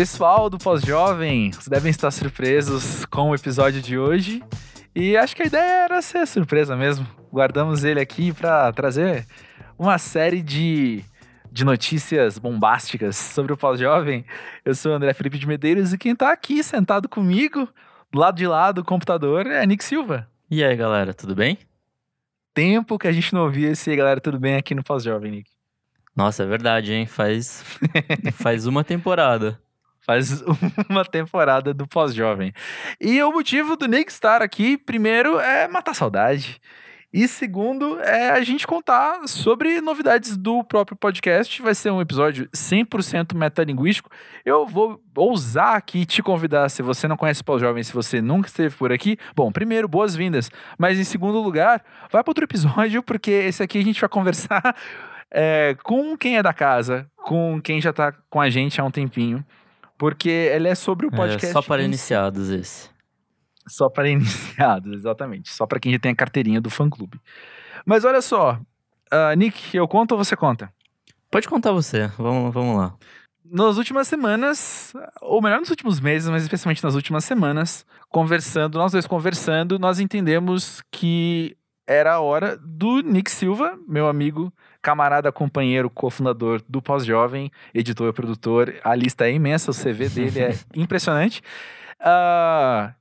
Pessoal do Pós-Jovem, vocês devem estar surpresos com o episódio de hoje. E acho que a ideia era ser surpresa mesmo. Guardamos ele aqui para trazer uma série de, de notícias bombásticas sobre o Pós-Jovem. Eu sou o André Felipe de Medeiros e quem tá aqui sentado comigo, do lado de lá do computador, é Nick Silva. E aí, galera, tudo bem? Tempo que a gente não ouvia esse galera, tudo bem aqui no Pós-Jovem, Nick. Nossa, é verdade, hein? Faz, faz uma temporada. Faz uma temporada do pós-jovem. E o motivo do Nick estar aqui, primeiro, é matar saudade. E segundo, é a gente contar sobre novidades do próprio podcast. Vai ser um episódio 100% metalinguístico. Eu vou ousar aqui te convidar, se você não conhece Pós-Jovem, se você nunca esteve por aqui. Bom, primeiro, boas-vindas. Mas em segundo lugar, vai para outro episódio, porque esse aqui a gente vai conversar é, com quem é da casa, com quem já tá com a gente há um tempinho. Porque ele é sobre o podcast. É só para iniciados esse. Só para iniciados, exatamente. Só para quem já tem a carteirinha do fã-clube. Mas olha só, uh, Nick, eu conto ou você conta? Pode contar você, vamos, vamos lá. Nas últimas semanas, ou melhor, nos últimos meses, mas especialmente nas últimas semanas, conversando, nós dois conversando, nós entendemos que era a hora do Nick Silva, meu amigo camarada, companheiro, cofundador do Pós-Jovem, editor e produtor. A lista é imensa, o CV dele é impressionante. Uh,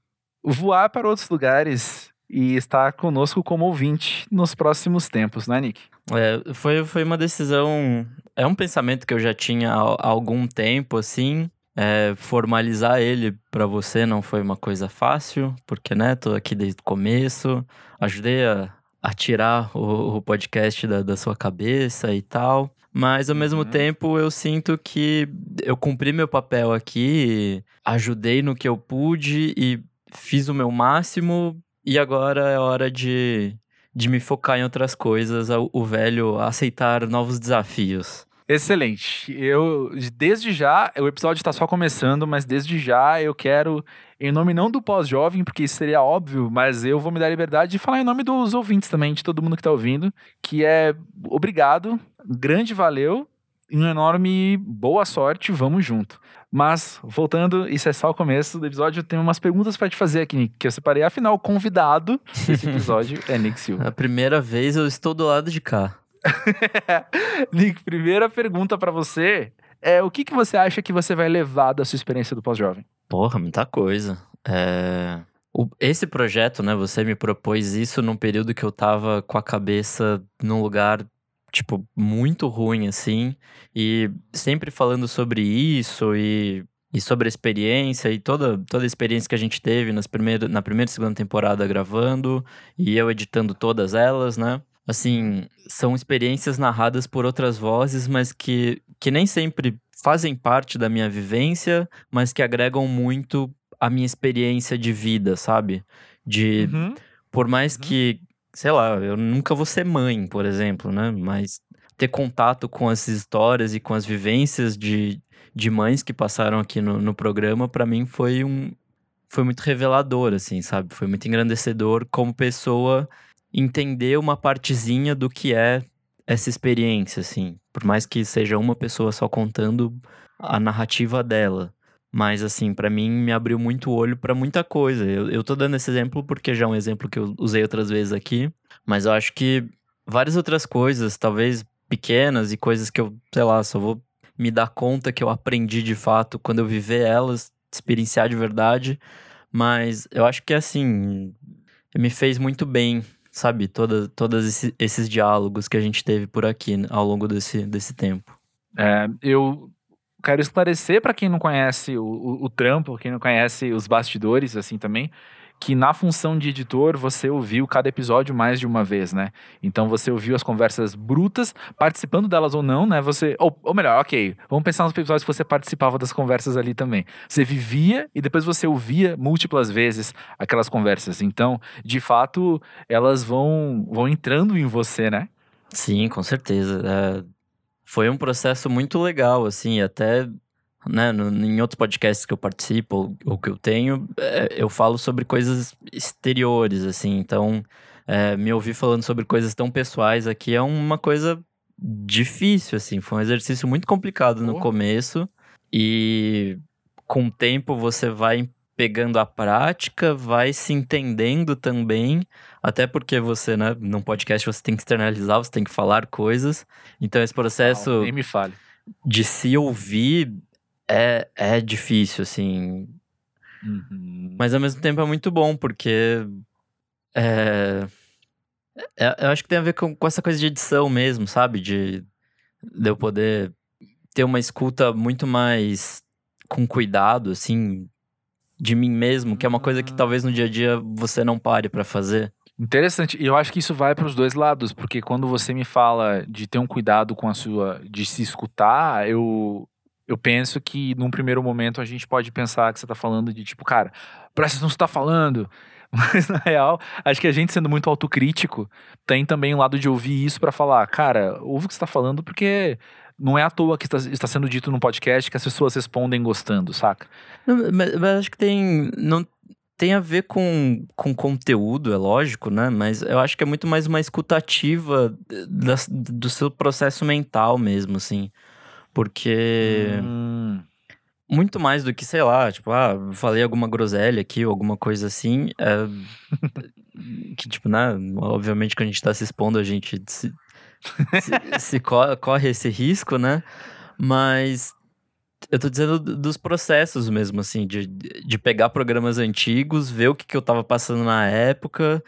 voar para outros lugares e estar conosco como ouvinte nos próximos tempos, né, Nick? É, foi, foi uma decisão. É um pensamento que eu já tinha há algum tempo, assim. É, formalizar ele para você não foi uma coisa fácil, porque, né, tô aqui desde o começo, ajudei a a tirar o, o podcast da, da, sua cabeça e tal. Mas ao mesmo uhum. tempo eu sinto que eu cumpri meu papel aqui, ajudei no que eu pude e fiz o meu máximo. E agora é hora de, de me focar em outras coisas, o velho aceitar novos desafios. Excelente. Eu, desde já, o episódio está só começando, mas desde já eu quero, em nome não do pós-jovem, porque isso seria óbvio, mas eu vou me dar a liberdade de falar em nome dos ouvintes também, de todo mundo que está ouvindo, que é obrigado, grande valeu uma enorme boa sorte, vamos junto. Mas, voltando, isso é só o começo do episódio. Eu tenho umas perguntas para te fazer aqui, Nick, que eu separei. Afinal, o convidado desse episódio é Nick Silva. A primeira vez eu estou do lado de cá. Nick, primeira pergunta para você é o que, que você acha que você vai levar da sua experiência do pós-jovem? Porra, muita coisa. É... O, esse projeto, né, você me propôs isso num período que eu tava com a cabeça num lugar, tipo, muito ruim, assim, e sempre falando sobre isso e, e sobre a experiência e toda, toda a experiência que a gente teve nas primeiro, na primeira e segunda temporada gravando e eu editando todas elas, né? Assim, são experiências narradas por outras vozes, mas que, que nem sempre fazem parte da minha vivência, mas que agregam muito a minha experiência de vida, sabe? De. Uhum. Por mais uhum. que, sei lá, eu nunca vou ser mãe, por exemplo, né? Mas ter contato com as histórias e com as vivências de, de mães que passaram aqui no, no programa, para mim foi um. Foi muito revelador, assim, sabe? Foi muito engrandecedor como pessoa entender uma partezinha do que é essa experiência, assim. Por mais que seja uma pessoa só contando a narrativa dela. Mas, assim, para mim me abriu muito o olho para muita coisa. Eu, eu tô dando esse exemplo porque já é um exemplo que eu usei outras vezes aqui. Mas eu acho que várias outras coisas, talvez pequenas e coisas que eu, sei lá, só vou me dar conta que eu aprendi de fato quando eu viver elas, experienciar de verdade. Mas eu acho que, assim, me fez muito bem sabe, toda, todos esse, esses diálogos que a gente teve por aqui né, ao longo desse, desse tempo. É, eu quero esclarecer para quem não conhece o, o, o, trampo, quem não conhece os bastidores, assim também, que na função de editor você ouviu cada episódio mais de uma vez, né? Então você ouviu as conversas brutas, participando delas ou não, né? Você. Ou, ou melhor, ok, vamos pensar nos episódios que você participava das conversas ali também. Você vivia e depois você ouvia múltiplas vezes aquelas conversas. Então, de fato, elas vão, vão entrando em você, né? Sim, com certeza. É, foi um processo muito legal, assim, até né, no, em outros podcasts que eu participo ou, ou que eu tenho, é, eu falo sobre coisas exteriores, assim. Então, é, me ouvir falando sobre coisas tão pessoais aqui é uma coisa difícil, assim. Foi um exercício muito complicado no oh. começo e com o tempo você vai pegando a prática, vai se entendendo também, até porque você, né, num podcast você tem que externalizar, você tem que falar coisas. Então esse processo Não, nem me fale. de se ouvir é, é difícil, assim. Uhum. Mas ao mesmo tempo é muito bom, porque é, é- eu acho que tem a ver com, com essa coisa de edição mesmo, sabe? De, de eu poder ter uma escuta muito mais com cuidado, assim, de mim mesmo, que é uma coisa que Hum. talvez no dia a dia você não pare pra fazer. Interessante. E eu acho que isso vai para os dois lados, porque quando você me fala de ter um cuidado com a sua, de se escutar, eu eu penso que num primeiro momento a gente pode pensar que você tá falando de tipo, cara, presta atenção no que você tá falando. Mas na real, acho que a gente sendo muito autocrítico, tem também um lado de ouvir isso para falar, cara, ouve o que você tá falando porque não é à toa que está, está sendo dito num podcast que as pessoas respondem gostando, saca? Não, Mas, mas acho que tem. Não, tem a ver com, com conteúdo, é lógico, né? Mas eu acho que é muito mais uma escutativa da, do seu processo mental mesmo, assim. Porque. Hum, Muito mais do que, sei lá, tipo, ah, falei alguma groselha aqui ou alguma coisa assim. é, que, tipo, né? Obviamente que a gente tá se expondo, a gente se, se- se co- corre esse risco, né? Mas eu tô dizendo dos processos mesmo, assim, de, de pegar programas antigos, ver o que, que eu tava passando na época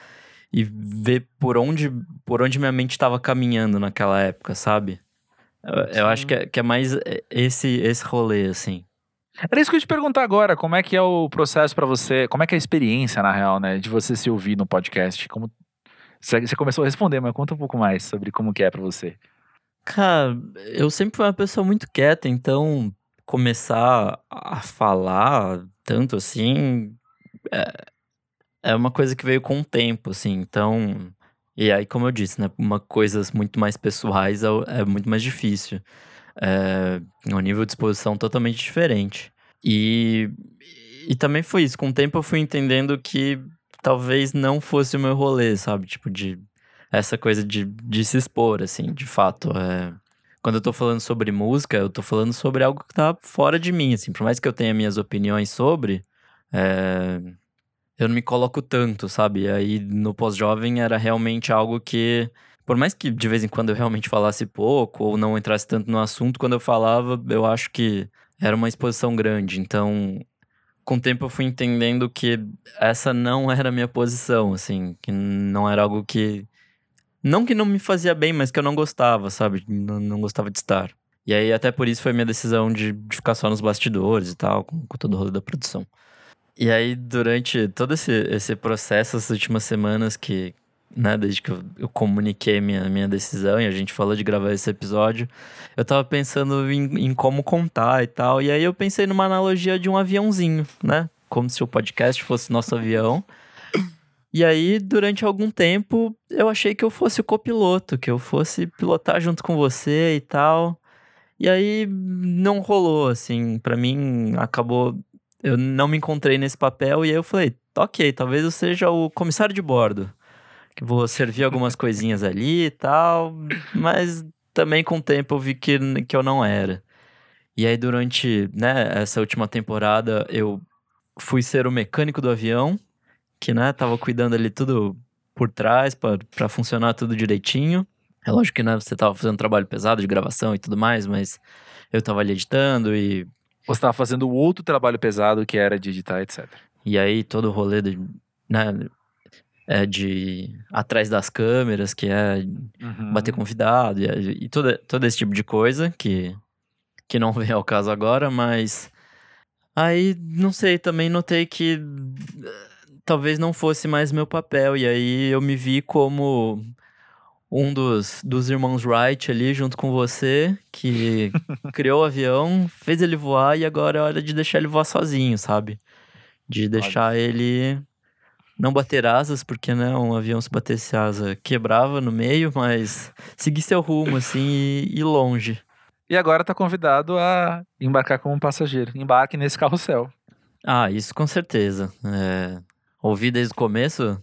e ver por onde, por onde minha mente tava caminhando naquela época, sabe? Eu, eu acho que é, que é mais esse, esse rolê, assim. Era isso que eu ia te perguntar agora, como é que é o processo pra você, como é que é a experiência, na real, né, de você se ouvir no podcast? Como você começou a responder, mas conta um pouco mais sobre como que é pra você. Cara, eu sempre fui uma pessoa muito quieta, então começar a falar tanto assim é, é uma coisa que veio com o tempo, assim. Então, e aí, como eu disse, né, uma coisas muito mais pessoais é, é muito mais difícil. É um nível de exposição totalmente diferente. E, e também foi isso. Com o tempo eu fui entendendo que talvez não fosse o meu rolê, sabe? Tipo, de essa coisa de, de se expor, assim, de fato. É... Quando eu tô falando sobre música, eu tô falando sobre algo que tá fora de mim, assim. Por mais que eu tenha minhas opiniões sobre, é, eu não me coloco tanto, sabe? Aí, no pós-jovem, era realmente algo que... Por mais que de vez em quando eu realmente falasse pouco ou não entrasse tanto no assunto, quando eu falava, eu acho que era uma exposição grande. Então, com o tempo eu fui entendendo que essa não era a minha posição, assim, que não era algo que. Não que não me fazia bem, mas que eu não gostava, sabe? Não, não gostava de estar. E aí, até por isso foi minha decisão de, de ficar só nos bastidores e tal, com, com todo o rolê da produção. E aí, durante todo esse, esse processo, essas últimas semanas que, né, desde que eu, eu comuniquei minha, minha decisão e a gente falou de gravar esse episódio, eu tava pensando em, em como contar e tal. E aí eu pensei numa analogia de um aviãozinho, né? Como se o podcast fosse nosso avião. E aí, durante algum tempo, eu achei que eu fosse o copiloto, que eu fosse pilotar junto com você e tal. E aí não rolou, assim, Pra mim acabou. Eu não me encontrei nesse papel e aí eu falei, ok, talvez eu seja o comissário de bordo. Que vou servir algumas coisinhas ali e tal, mas também com o tempo eu vi que, que eu não era. E aí durante, né, essa última temporada eu fui ser o mecânico do avião, que, né, tava cuidando ali tudo por trás pra funcionar tudo direitinho. É lógico que, né, você tava fazendo trabalho pesado de gravação e tudo mais, mas eu tava ali editando e Você tava fazendo o outro trabalho pesado que era de editar, etc. E aí todo o rolê de, né, é de atrás das câmeras, que é Uhum. bater convidado e, e todo, todo esse tipo de coisa que, que não vem ao caso agora, mas aí não sei, também notei que eh, talvez não fosse mais meu papel e aí eu me vi como um dos, dos irmãos Wright ali junto com você, que criou o avião, fez ele voar e agora é hora de deixar ele voar sozinho, sabe? De deixar ele não bater asas, porque né, um avião se batesse asa quebrava no meio, mas seguir seu rumo assim e ir longe. E agora tá convidado a embarcar como passageiro. Embarque nesse carrossel. Ah, isso com certeza. É, ouvi desde o começo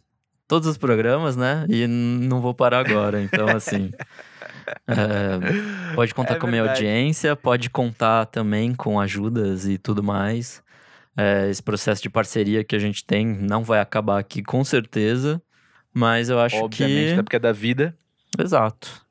todos os programas, né? E não vou parar agora. Então, assim. é, pode contar É com a minha audiência, pode contar também com ajudas e tudo mais. É, esse processo de parceria que a gente tem não vai acabar aqui com certeza, mas eu acho Obviamente, que. até porque é da vida. Exato.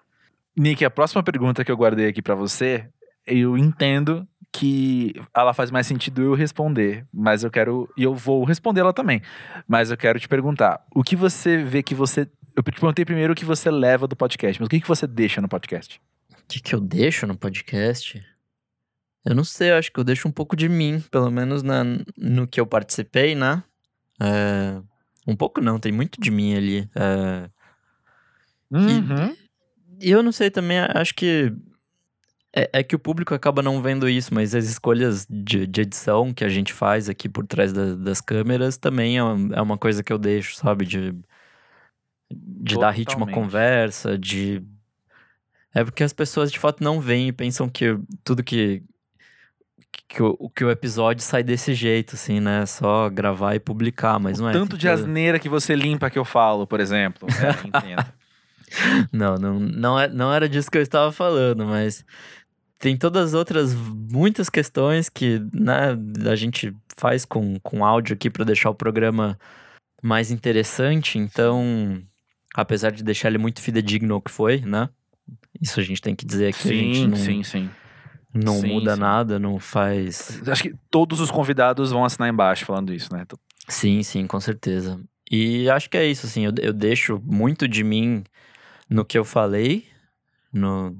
Nick, a próxima pergunta que eu guardei aqui pra você, eu entendo que ela faz mais sentido eu responder, mas eu quero e eu vou respondê-la também. Mas eu quero te perguntar, o que você vê que você eu te perguntei primeiro o que você leva do podcast, mas o que, que você deixa no podcast? O que, que eu deixo no podcast? Eu não sei, eu acho que eu deixo um pouco de mim, pelo menos na, no que eu participei, né? É, um pouco não, tem muito de mim ali. É, Uhum. E eu não sei também, acho que. É, é que o público acaba não vendo isso, mas as escolhas de, de edição que a gente faz aqui por trás da- das câmeras também é, uma- é uma coisa que eu deixo, sabe? De, de dar ritmo à conversa, de. É porque as pessoas de fato não veem e pensam que tudo que. Que o, que o episódio sai desse jeito, assim, né? Só gravar e publicar, mas não é. Tanto de asneira que você limpa que eu falo, por exemplo. É, entendo. Não, não, não, é, não era disso que eu estava falando, mas tem todas as outras muitas questões que né, a gente faz com, com áudio aqui para deixar o programa mais interessante. Então, apesar de deixar ele muito fidedigno ao que foi, né? Isso a gente tem que dizer que a gente sim, não, sim, sim. não Sim, muda sim. nada, não faz. Acho que todos os convidados vão assinar embaixo falando isso, né? Sim, sim, com certeza. E acho que é isso, assim, eu, eu deixo muito de mim no que eu falei, no,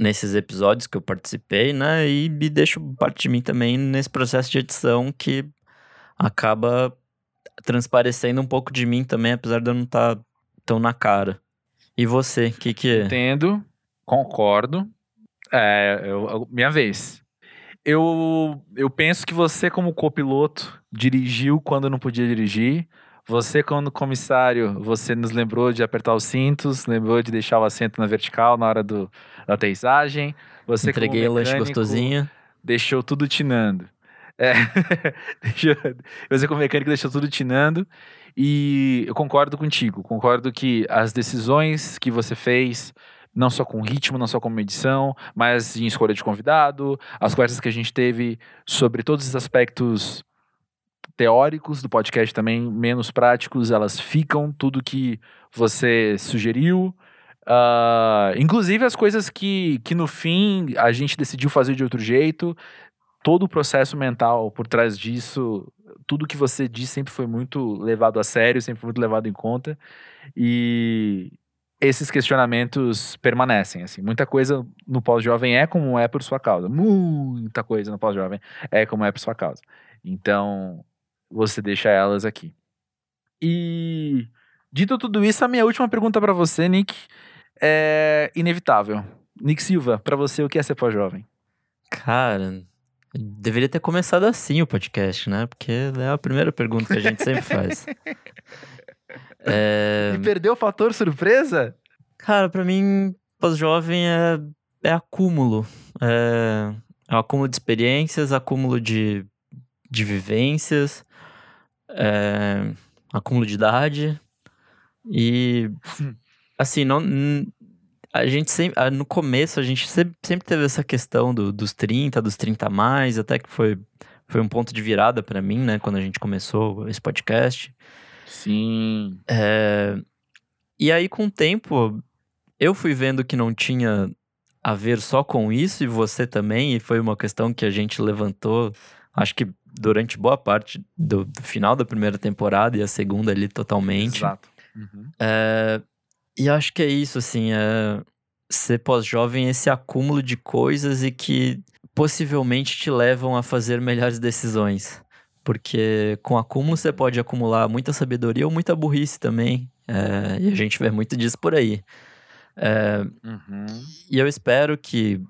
nesses episódios que eu participei, né? E, e deixo parte de mim também nesse processo de edição que acaba transparecendo um pouco de mim também, apesar de eu não estar tão na cara. E você, o que que... Entendo, concordo. É, eu- minha vez. Eu, eu penso que você, como copiloto, dirigiu quando não podia dirigir. Você, como comissário, você nos lembrou de apertar os cintos, lembrou de deixar o assento na vertical na hora do, da aterrissagem. Você, Entreguei o lanche gostosinho. deixou tudo tinando. É, você como mecânico deixou tudo tinando. E eu concordo contigo. Concordo que as decisões que você fez, não só com ritmo, não só com medição, mas em escolha de convidado, as conversas que a gente teve sobre todos os aspectos teóricos do podcast também, menos práticos, elas ficam, tudo que você sugeriu. Ah, inclusive as coisas que, que no fim a gente decidiu fazer de outro jeito, todo o processo mental por trás disso, tudo que você disse sempre foi muito levado a sério, sempre foi muito levado em conta. E esses questionamentos permanecem, assim. Muita coisa no pós-jovem é como é por sua causa. Muita coisa no pós-jovem é como é por sua causa. Então, você deixa elas aqui. E dito tudo isso, a minha última pergunta pra você, Nick, é inevitável. Nick Silva, pra você o que é ser pós-jovem? Cara, deveria ter começado assim o podcast, né? Porque é a primeira pergunta que a gente sempre faz. É, E perdeu o fator surpresa? Cara, pra mim, pós-jovem é, é acúmulo. É, é um acúmulo de experiências, acúmulo de, de vivências, é, acúmulo de idade. E, assim, não, a gente sempre, no começo, a gente sempre, sempre teve essa questão do- dos 30, dos 30 a mais, até que foi, foi um ponto de virada pra mim, né, quando a gente começou esse podcast. Sim. É, E aí, com o tempo, eu fui vendo que não tinha a ver só com isso, e você também, e foi uma questão que a gente levantou, acho que durante boa parte do, do final da primeira temporada e a segunda ali totalmente. Exato. Uhum. É, E acho que é isso, assim, é ser pós-jovem é esse acúmulo de coisas e que possivelmente te levam a fazer melhores decisões. Porque com acúmulo você pode acumular muita sabedoria ou muita burrice também. é, e a gente vê muito disso por aí. É, Uhum. e eu espero que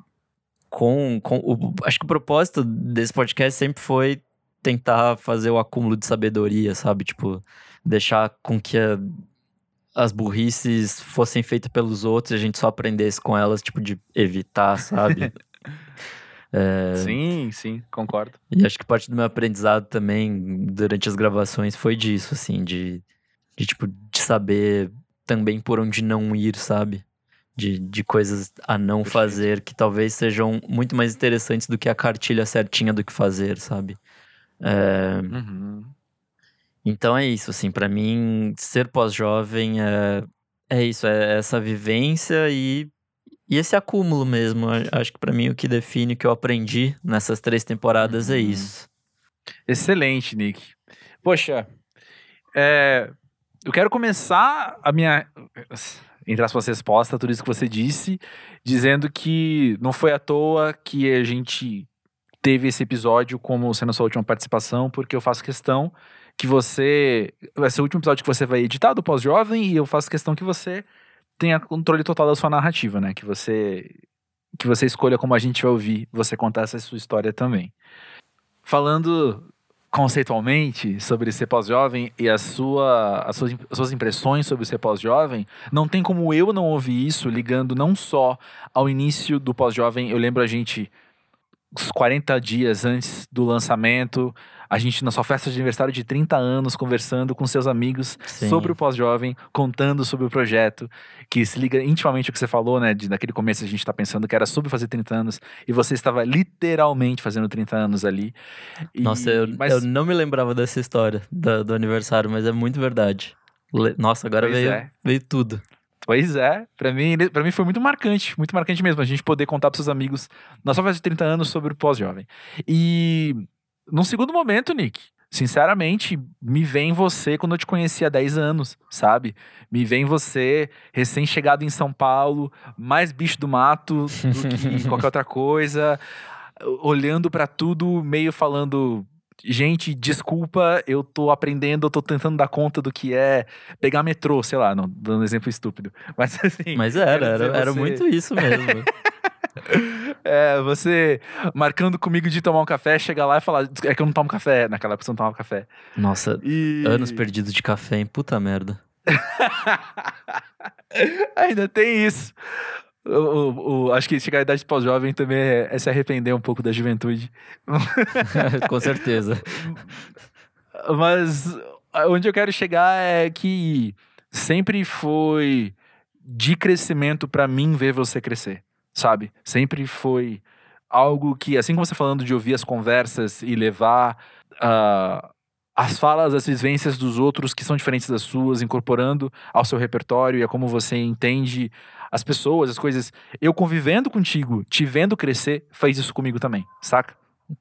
com, com o, acho que o propósito desse podcast sempre foi tentar fazer o acúmulo de sabedoria, sabe? Tipo, deixar com que a- as burrices fossem feitas pelos outros e a gente só aprendesse com elas, tipo, de evitar, sabe? É, Sim, sim, concordo. e acho que parte do meu aprendizado também durante as gravações foi disso, assim, de, de tipo, de saber também por onde não ir, sabe? De, de coisas a não Perfeito. fazer que talvez sejam muito mais interessantes do que a cartilha certinha do que fazer, sabe? É, Uhum. Então é isso, assim, pra mim, ser pós-jovem é, é isso, é essa vivência e, e esse acúmulo mesmo. Acho que pra mim o que define o que eu aprendi nessas três temporadas é Uhum. isso. Excelente, Nick. Poxa, é, eu quero começar a minha. Entre as suas respostas, tudo isso que você disse, dizendo que não foi à toa que a gente teve esse episódio como sendo a sua última participação, porque eu faço questão que você. Vai ser o último episódio que você vai editar do pós-jovem, e eu faço questão que você tenha controle total da sua narrativa, né? Que você. Que você escolha como a gente vai ouvir você contar essa sua história também. Falando conceitualmente sobre ser pós-jovem e a sua, as, suas, as suas impressões sobre ser pós-jovem, não tem como eu não ouvir isso ligando não só ao início do pós-jovem. Eu lembro a gente, uns 40 dias antes do lançamento, a gente na sua festa de aniversário de 30 anos, conversando com seus amigos Sim. sobre o pós-jovem, contando sobre o projeto, que se liga intimamente ao que você falou, né? De, naquele começo a gente tá pensando que era sobre fazer 30 anos, e você estava literalmente fazendo 30 anos ali. E- Nossa, eu, mas- eu não me lembrava dessa história da- do, aniversário, mas é muito verdade. Nossa, agora Pois veio, é. veio tudo. Pois é, pra mim, para mim foi muito marcante, muito marcante mesmo, a gente poder contar pros seus amigos na sua festa de 30 anos sobre o pós-jovem. E num segundo momento, Nick, sinceramente, me vem você quando eu te conheci há 10 anos, sabe? Me vem você recém-chegado em São Paulo, mais bicho do mato do que qualquer outra coisa, olhando pra tudo, meio falando Gente, desculpa, eu tô aprendendo, eu tô tentando dar conta do que é pegar metrô, sei lá, não dando um exemplo estúpido. Mas assim. Mas era, era, era você- muito isso mesmo. É, você marcando comigo de tomar um café, chegar lá e falar, é que eu não tomo café. Naquela época você não tomava café. Nossa, E... anos perdidos de café, hein? Puta merda. Ainda tem isso. O, o- o- acho que chegar à idade pós-jovem também é, é se arrepender um pouco da juventude. Com certeza. Mas onde eu quero chegar é que sempre foi de crescimento pra mim ver você crescer, sabe? Sempre foi algo que, assim como você falando de ouvir as conversas e levar ah, as falas, as vivências dos outros que são diferentes das suas, incorporando ao seu repertório e a como você entende as pessoas, as coisas. Eu convivendo contigo, te vendo crescer, fez isso comigo também, saca?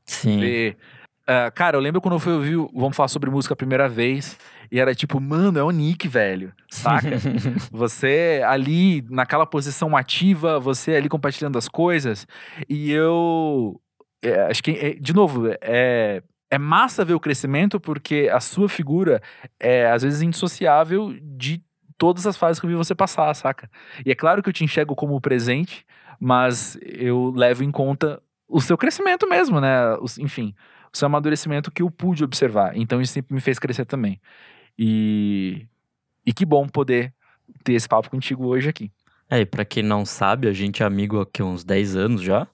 Sim. ver. Ah, cara, eu lembro quando eu fui ouvir, vamos falar sobre música a primeira vez, e era tipo, mano, é o Nick, velho, saca? você ali naquela posição ativa, você ali compartilhando as coisas, e eu. é, acho que, é, de novo, é. É massa ver o crescimento porque a sua figura é às vezes indissociável de todas as fases que eu vi você passar, saca? E é claro que eu te enxergo como o presente, mas eu levo em conta o seu crescimento mesmo, né? Os- enfim, o seu amadurecimento que eu pude observar. Então isso sempre me fez crescer também. E, e que bom poder ter esse papo contigo hoje aqui. É, e pra quem não sabe, a gente é amigo há que, uns 10 anos já.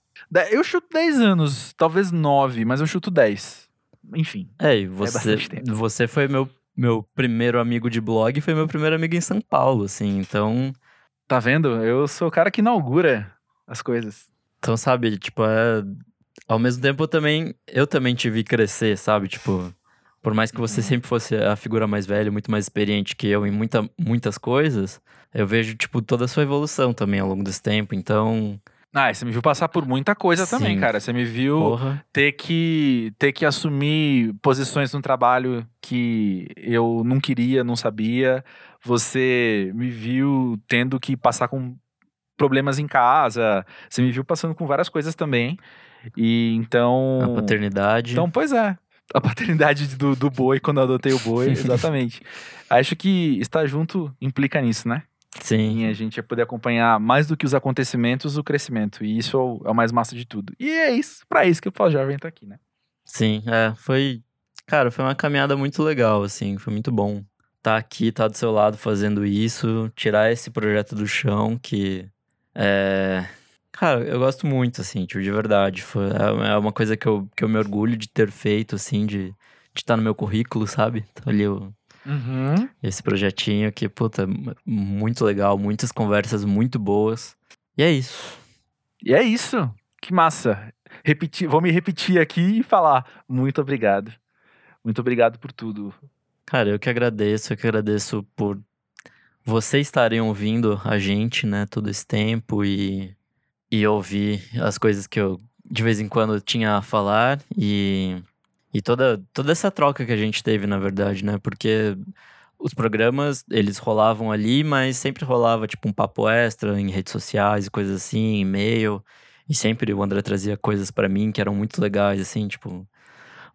Eu chuto 10 anos, talvez 9, mas eu chuto 10. Enfim. É, e você, bastante tempo. você foi meu, meu primeiro amigo de blog e foi meu primeiro amigo em São Paulo, assim. Então, Tá vendo? Eu sou o cara que inaugura as coisas. então sabe, tipo, é... Ao mesmo tempo, eu também, eu também te vi crescer, sabe? Tipo, por mais que você Uhum. sempre fosse a figura mais velha, muito mais experiente que eu em muita, muitas coisas, eu vejo, tipo, toda a sua evolução também ao longo desse tempo. Então, Ah, você me viu passar por muita coisa também, Sim. cara. Você me viu porra. ter que ter que assumir posições no trabalho que eu não queria, não sabia. Você me viu tendo que passar com problemas em casa. Você me viu passando com várias coisas também. E então. A paternidade. Então, pois é. A paternidade do, do boi quando eu adotei o boi, exatamente. Acho que estar junto implica nisso, né? Sim. Em a gente poder acompanhar mais do que os acontecimentos, o crescimento. E isso é o, é o mais massa de tudo. E é isso, pra isso que o Pós-Jovem tá aqui, né? Sim, é, foi. Cara, foi uma caminhada muito legal, assim, foi muito bom estar aqui, estar do seu lado fazendo isso, tirar esse projeto do chão que. É. Cara, eu gosto muito, assim, tipo, de verdade. Foi, é é uma coisa que eu, que eu me orgulho de ter feito, assim, de de estar no meu currículo, sabe? Então, ali o, Uhum. esse projetinho que, puta, muito legal, muitas conversas muito boas. E é isso. E é isso. Que massa. Repetir, vou me repetir aqui e falar muito obrigado. Muito obrigado por tudo. Cara, eu que agradeço, eu que agradeço por vocês estarem ouvindo a gente, né, todo esse tempo e, e ouvir as coisas que eu de vez em quando tinha a falar e, e toda, toda essa troca que a gente teve, na verdade, né, porque os programas, eles rolavam ali, mas sempre rolava, tipo, um papo extra em redes sociais e coisas assim, e-mail. E sempre o André trazia coisas para mim que eram muito legais, assim, tipo,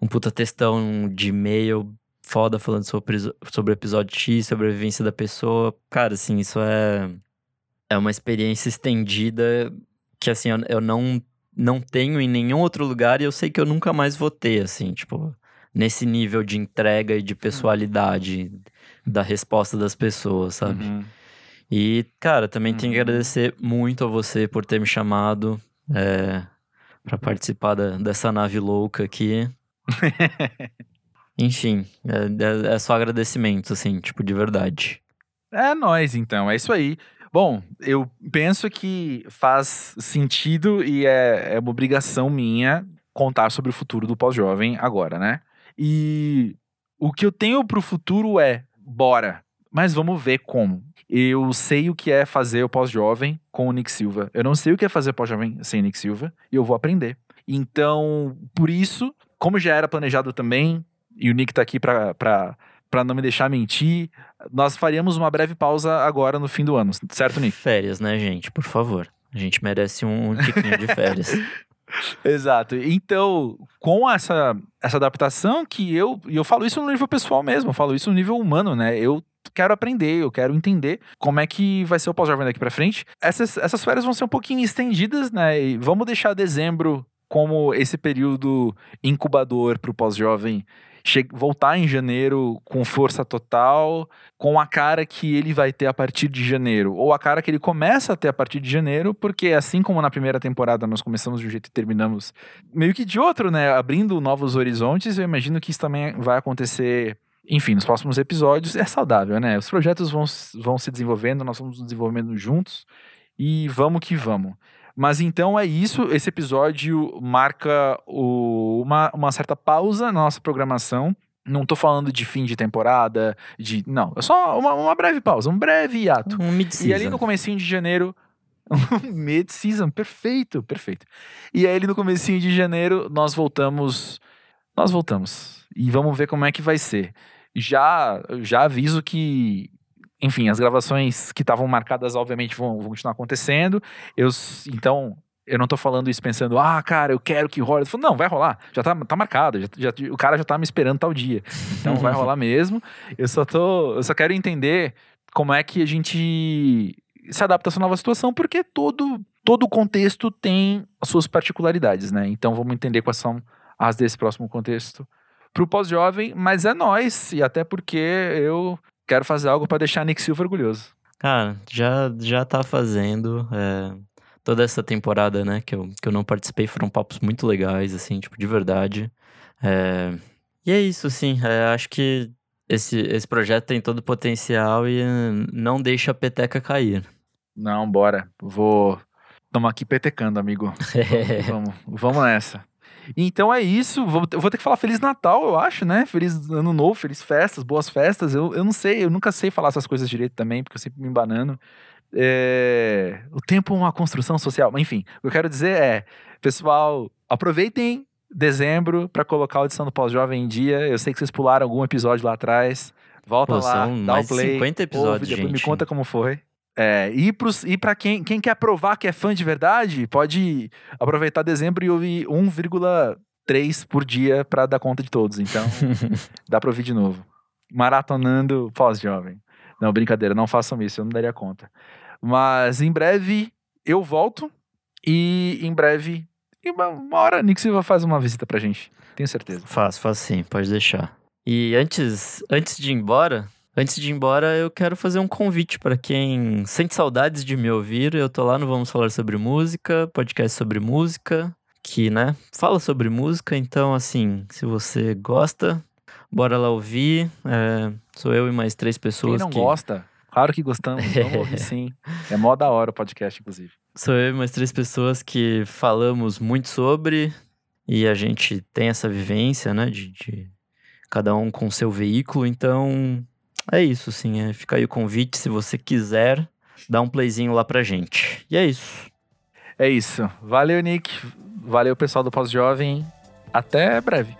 um puta textão de e-mail foda falando sobre, sobre o episódio X, sobre a vivência da pessoa. Cara, assim, isso é, é uma experiência estendida que, assim, eu, eu não, não tenho em nenhum outro lugar e eu sei que eu nunca mais vou ter, assim, tipo, nesse nível de entrega e de pessoalidade da resposta das pessoas, sabe? Uhum. E, cara, também uhum. tenho que uhum. agradecer muito a você por ter me chamado é, para participar da, dessa nave louca aqui. Enfim, é, é, é, só agradecimento, assim, tipo, de verdade. É nós, então, é isso aí. Bom, eu penso que faz sentido e é, é uma obrigação minha contar sobre o futuro do pós-jovem agora, né? E o que eu tenho pro futuro é bora. Mas vamos ver como. Eu sei o que é fazer o pós-jovem com o Nick Silva. Eu não sei o que é fazer pós-jovem sem o Nick Silva. E eu vou aprender. Então, por isso, como já era planejado também, e o Nick tá aqui pra, pra, pra não me deixar mentir, nós faríamos uma breve pausa agora no fim do ano, certo, Nick? Férias, né, gente? Por favor. A gente merece um, um tiquinho de férias. Exato. Então, com essa, essa adaptação que eu. E eu falo isso no nível pessoal mesmo, eu falo isso no nível humano, né? Eu quero aprender, eu quero entender como é que vai ser o pós-jovem daqui para frente. Essas, essas férias vão ser um pouquinho estendidas, né? E vamos deixar dezembro como esse período incubador para o pós-jovem voltar em janeiro com força total, com a cara que ele vai ter a partir de janeiro, ou a cara que ele começa a ter a partir de janeiro, porque assim como na primeira temporada nós começamos de um jeito e terminamos meio que de outro, né? Abrindo novos horizontes, eu imagino que isso também vai acontecer enfim, nos próximos episódios é saudável, né? Os projetos vão, vão se desenvolvendo, nós vamos nos desenvolvendo juntos e vamos que vamos. Mas então é isso. Esse episódio marca o, uma, uma certa pausa na nossa programação. Não tô falando de fim de temporada, de. Não, é só uma, uma breve pausa, um breve hiato. Um. E ali no comecinho de janeiro. mid-season, perfeito, perfeito. E aí no comecinho de janeiro nós voltamos. Nós voltamos. E vamos ver como é que vai ser. Já, já aviso que enfim, as gravações que estavam marcadas, obviamente, vão, vão, continuar acontecendo. Eu, então, eu não tô falando isso pensando, ah, cara, eu quero que role. Falo, não, vai rolar. Já tá, tá marcado. Já, já, o cara já tá me esperando tal dia. Então vai rolar mesmo. Eu só tô. Eu só quero entender como é que a gente se adapta a essa nova situação, porque todo, todo contexto tem as suas particularidades, né? Então vamos entender quais são as desse próximo contexto pro pós-jovem, mas é nós, e até porque eu quero fazer algo para deixar Nick Silva orgulhoso. Cara, já, já tá fazendo. É, toda essa temporada, né, que eu, que eu não participei, foram papos muito legais, assim, tipo, de verdade. É, e é isso, assim, é, acho que esse, esse projeto tem todo o potencial e não deixa a peteca cair. Não, bora. Vou. Estamos aqui petecando, amigo. vamos, vamos, vamos nessa. Então é isso. Vou, vou ter que falar Feliz Natal, eu acho, né? Feliz Ano Novo, feliz festas, boas festas. Eu, eu não sei, eu nunca sei falar essas coisas direito também, porque eu sempre me embanando. É... O tempo é uma construção social. Enfim, o que eu quero dizer é, pessoal, aproveitem dezembro para colocar a audição do Pós-Jovem em dia. Eu sei que vocês pularam algum episódio lá atrás. Volta Pô, lá, dá o play. 50 episódios, ouve, gente. me conta como foi. É, e para quem, quem quer provar que é fã de verdade, pode aproveitar dezembro e ouvir 1,3 por dia para dar conta de todos. Então, dá para ouvir de novo. Maratonando pós-jovem. Não, brincadeira, não façam isso, eu não daria conta. Mas em breve eu volto e em breve, uma, uma hora, Nick Silva faz uma visita pra gente. Tenho certeza. Faz, faz sim, pode deixar. E antes, antes de ir embora, Antes de ir embora, eu quero fazer um convite para quem sente saudades de me ouvir. Eu tô lá no Vamos Falar sobre Música, podcast sobre música, que, né, fala sobre música. Então, assim, se você gosta, bora lá ouvir. É, sou eu e mais três pessoas. Quem não que... gosta? Claro que gostamos, vamos ouvir sim. É mó da hora o podcast, inclusive. Sou eu e mais três pessoas que falamos muito sobre e a gente tem essa vivência, né, de, de cada um com seu veículo. Então, é isso, sim. É, fica aí o convite, se você quiser, dá um playzinho lá pra gente. E é isso. É isso. Valeu, Nick. Valeu, pessoal do Pós-Jovem. Até breve.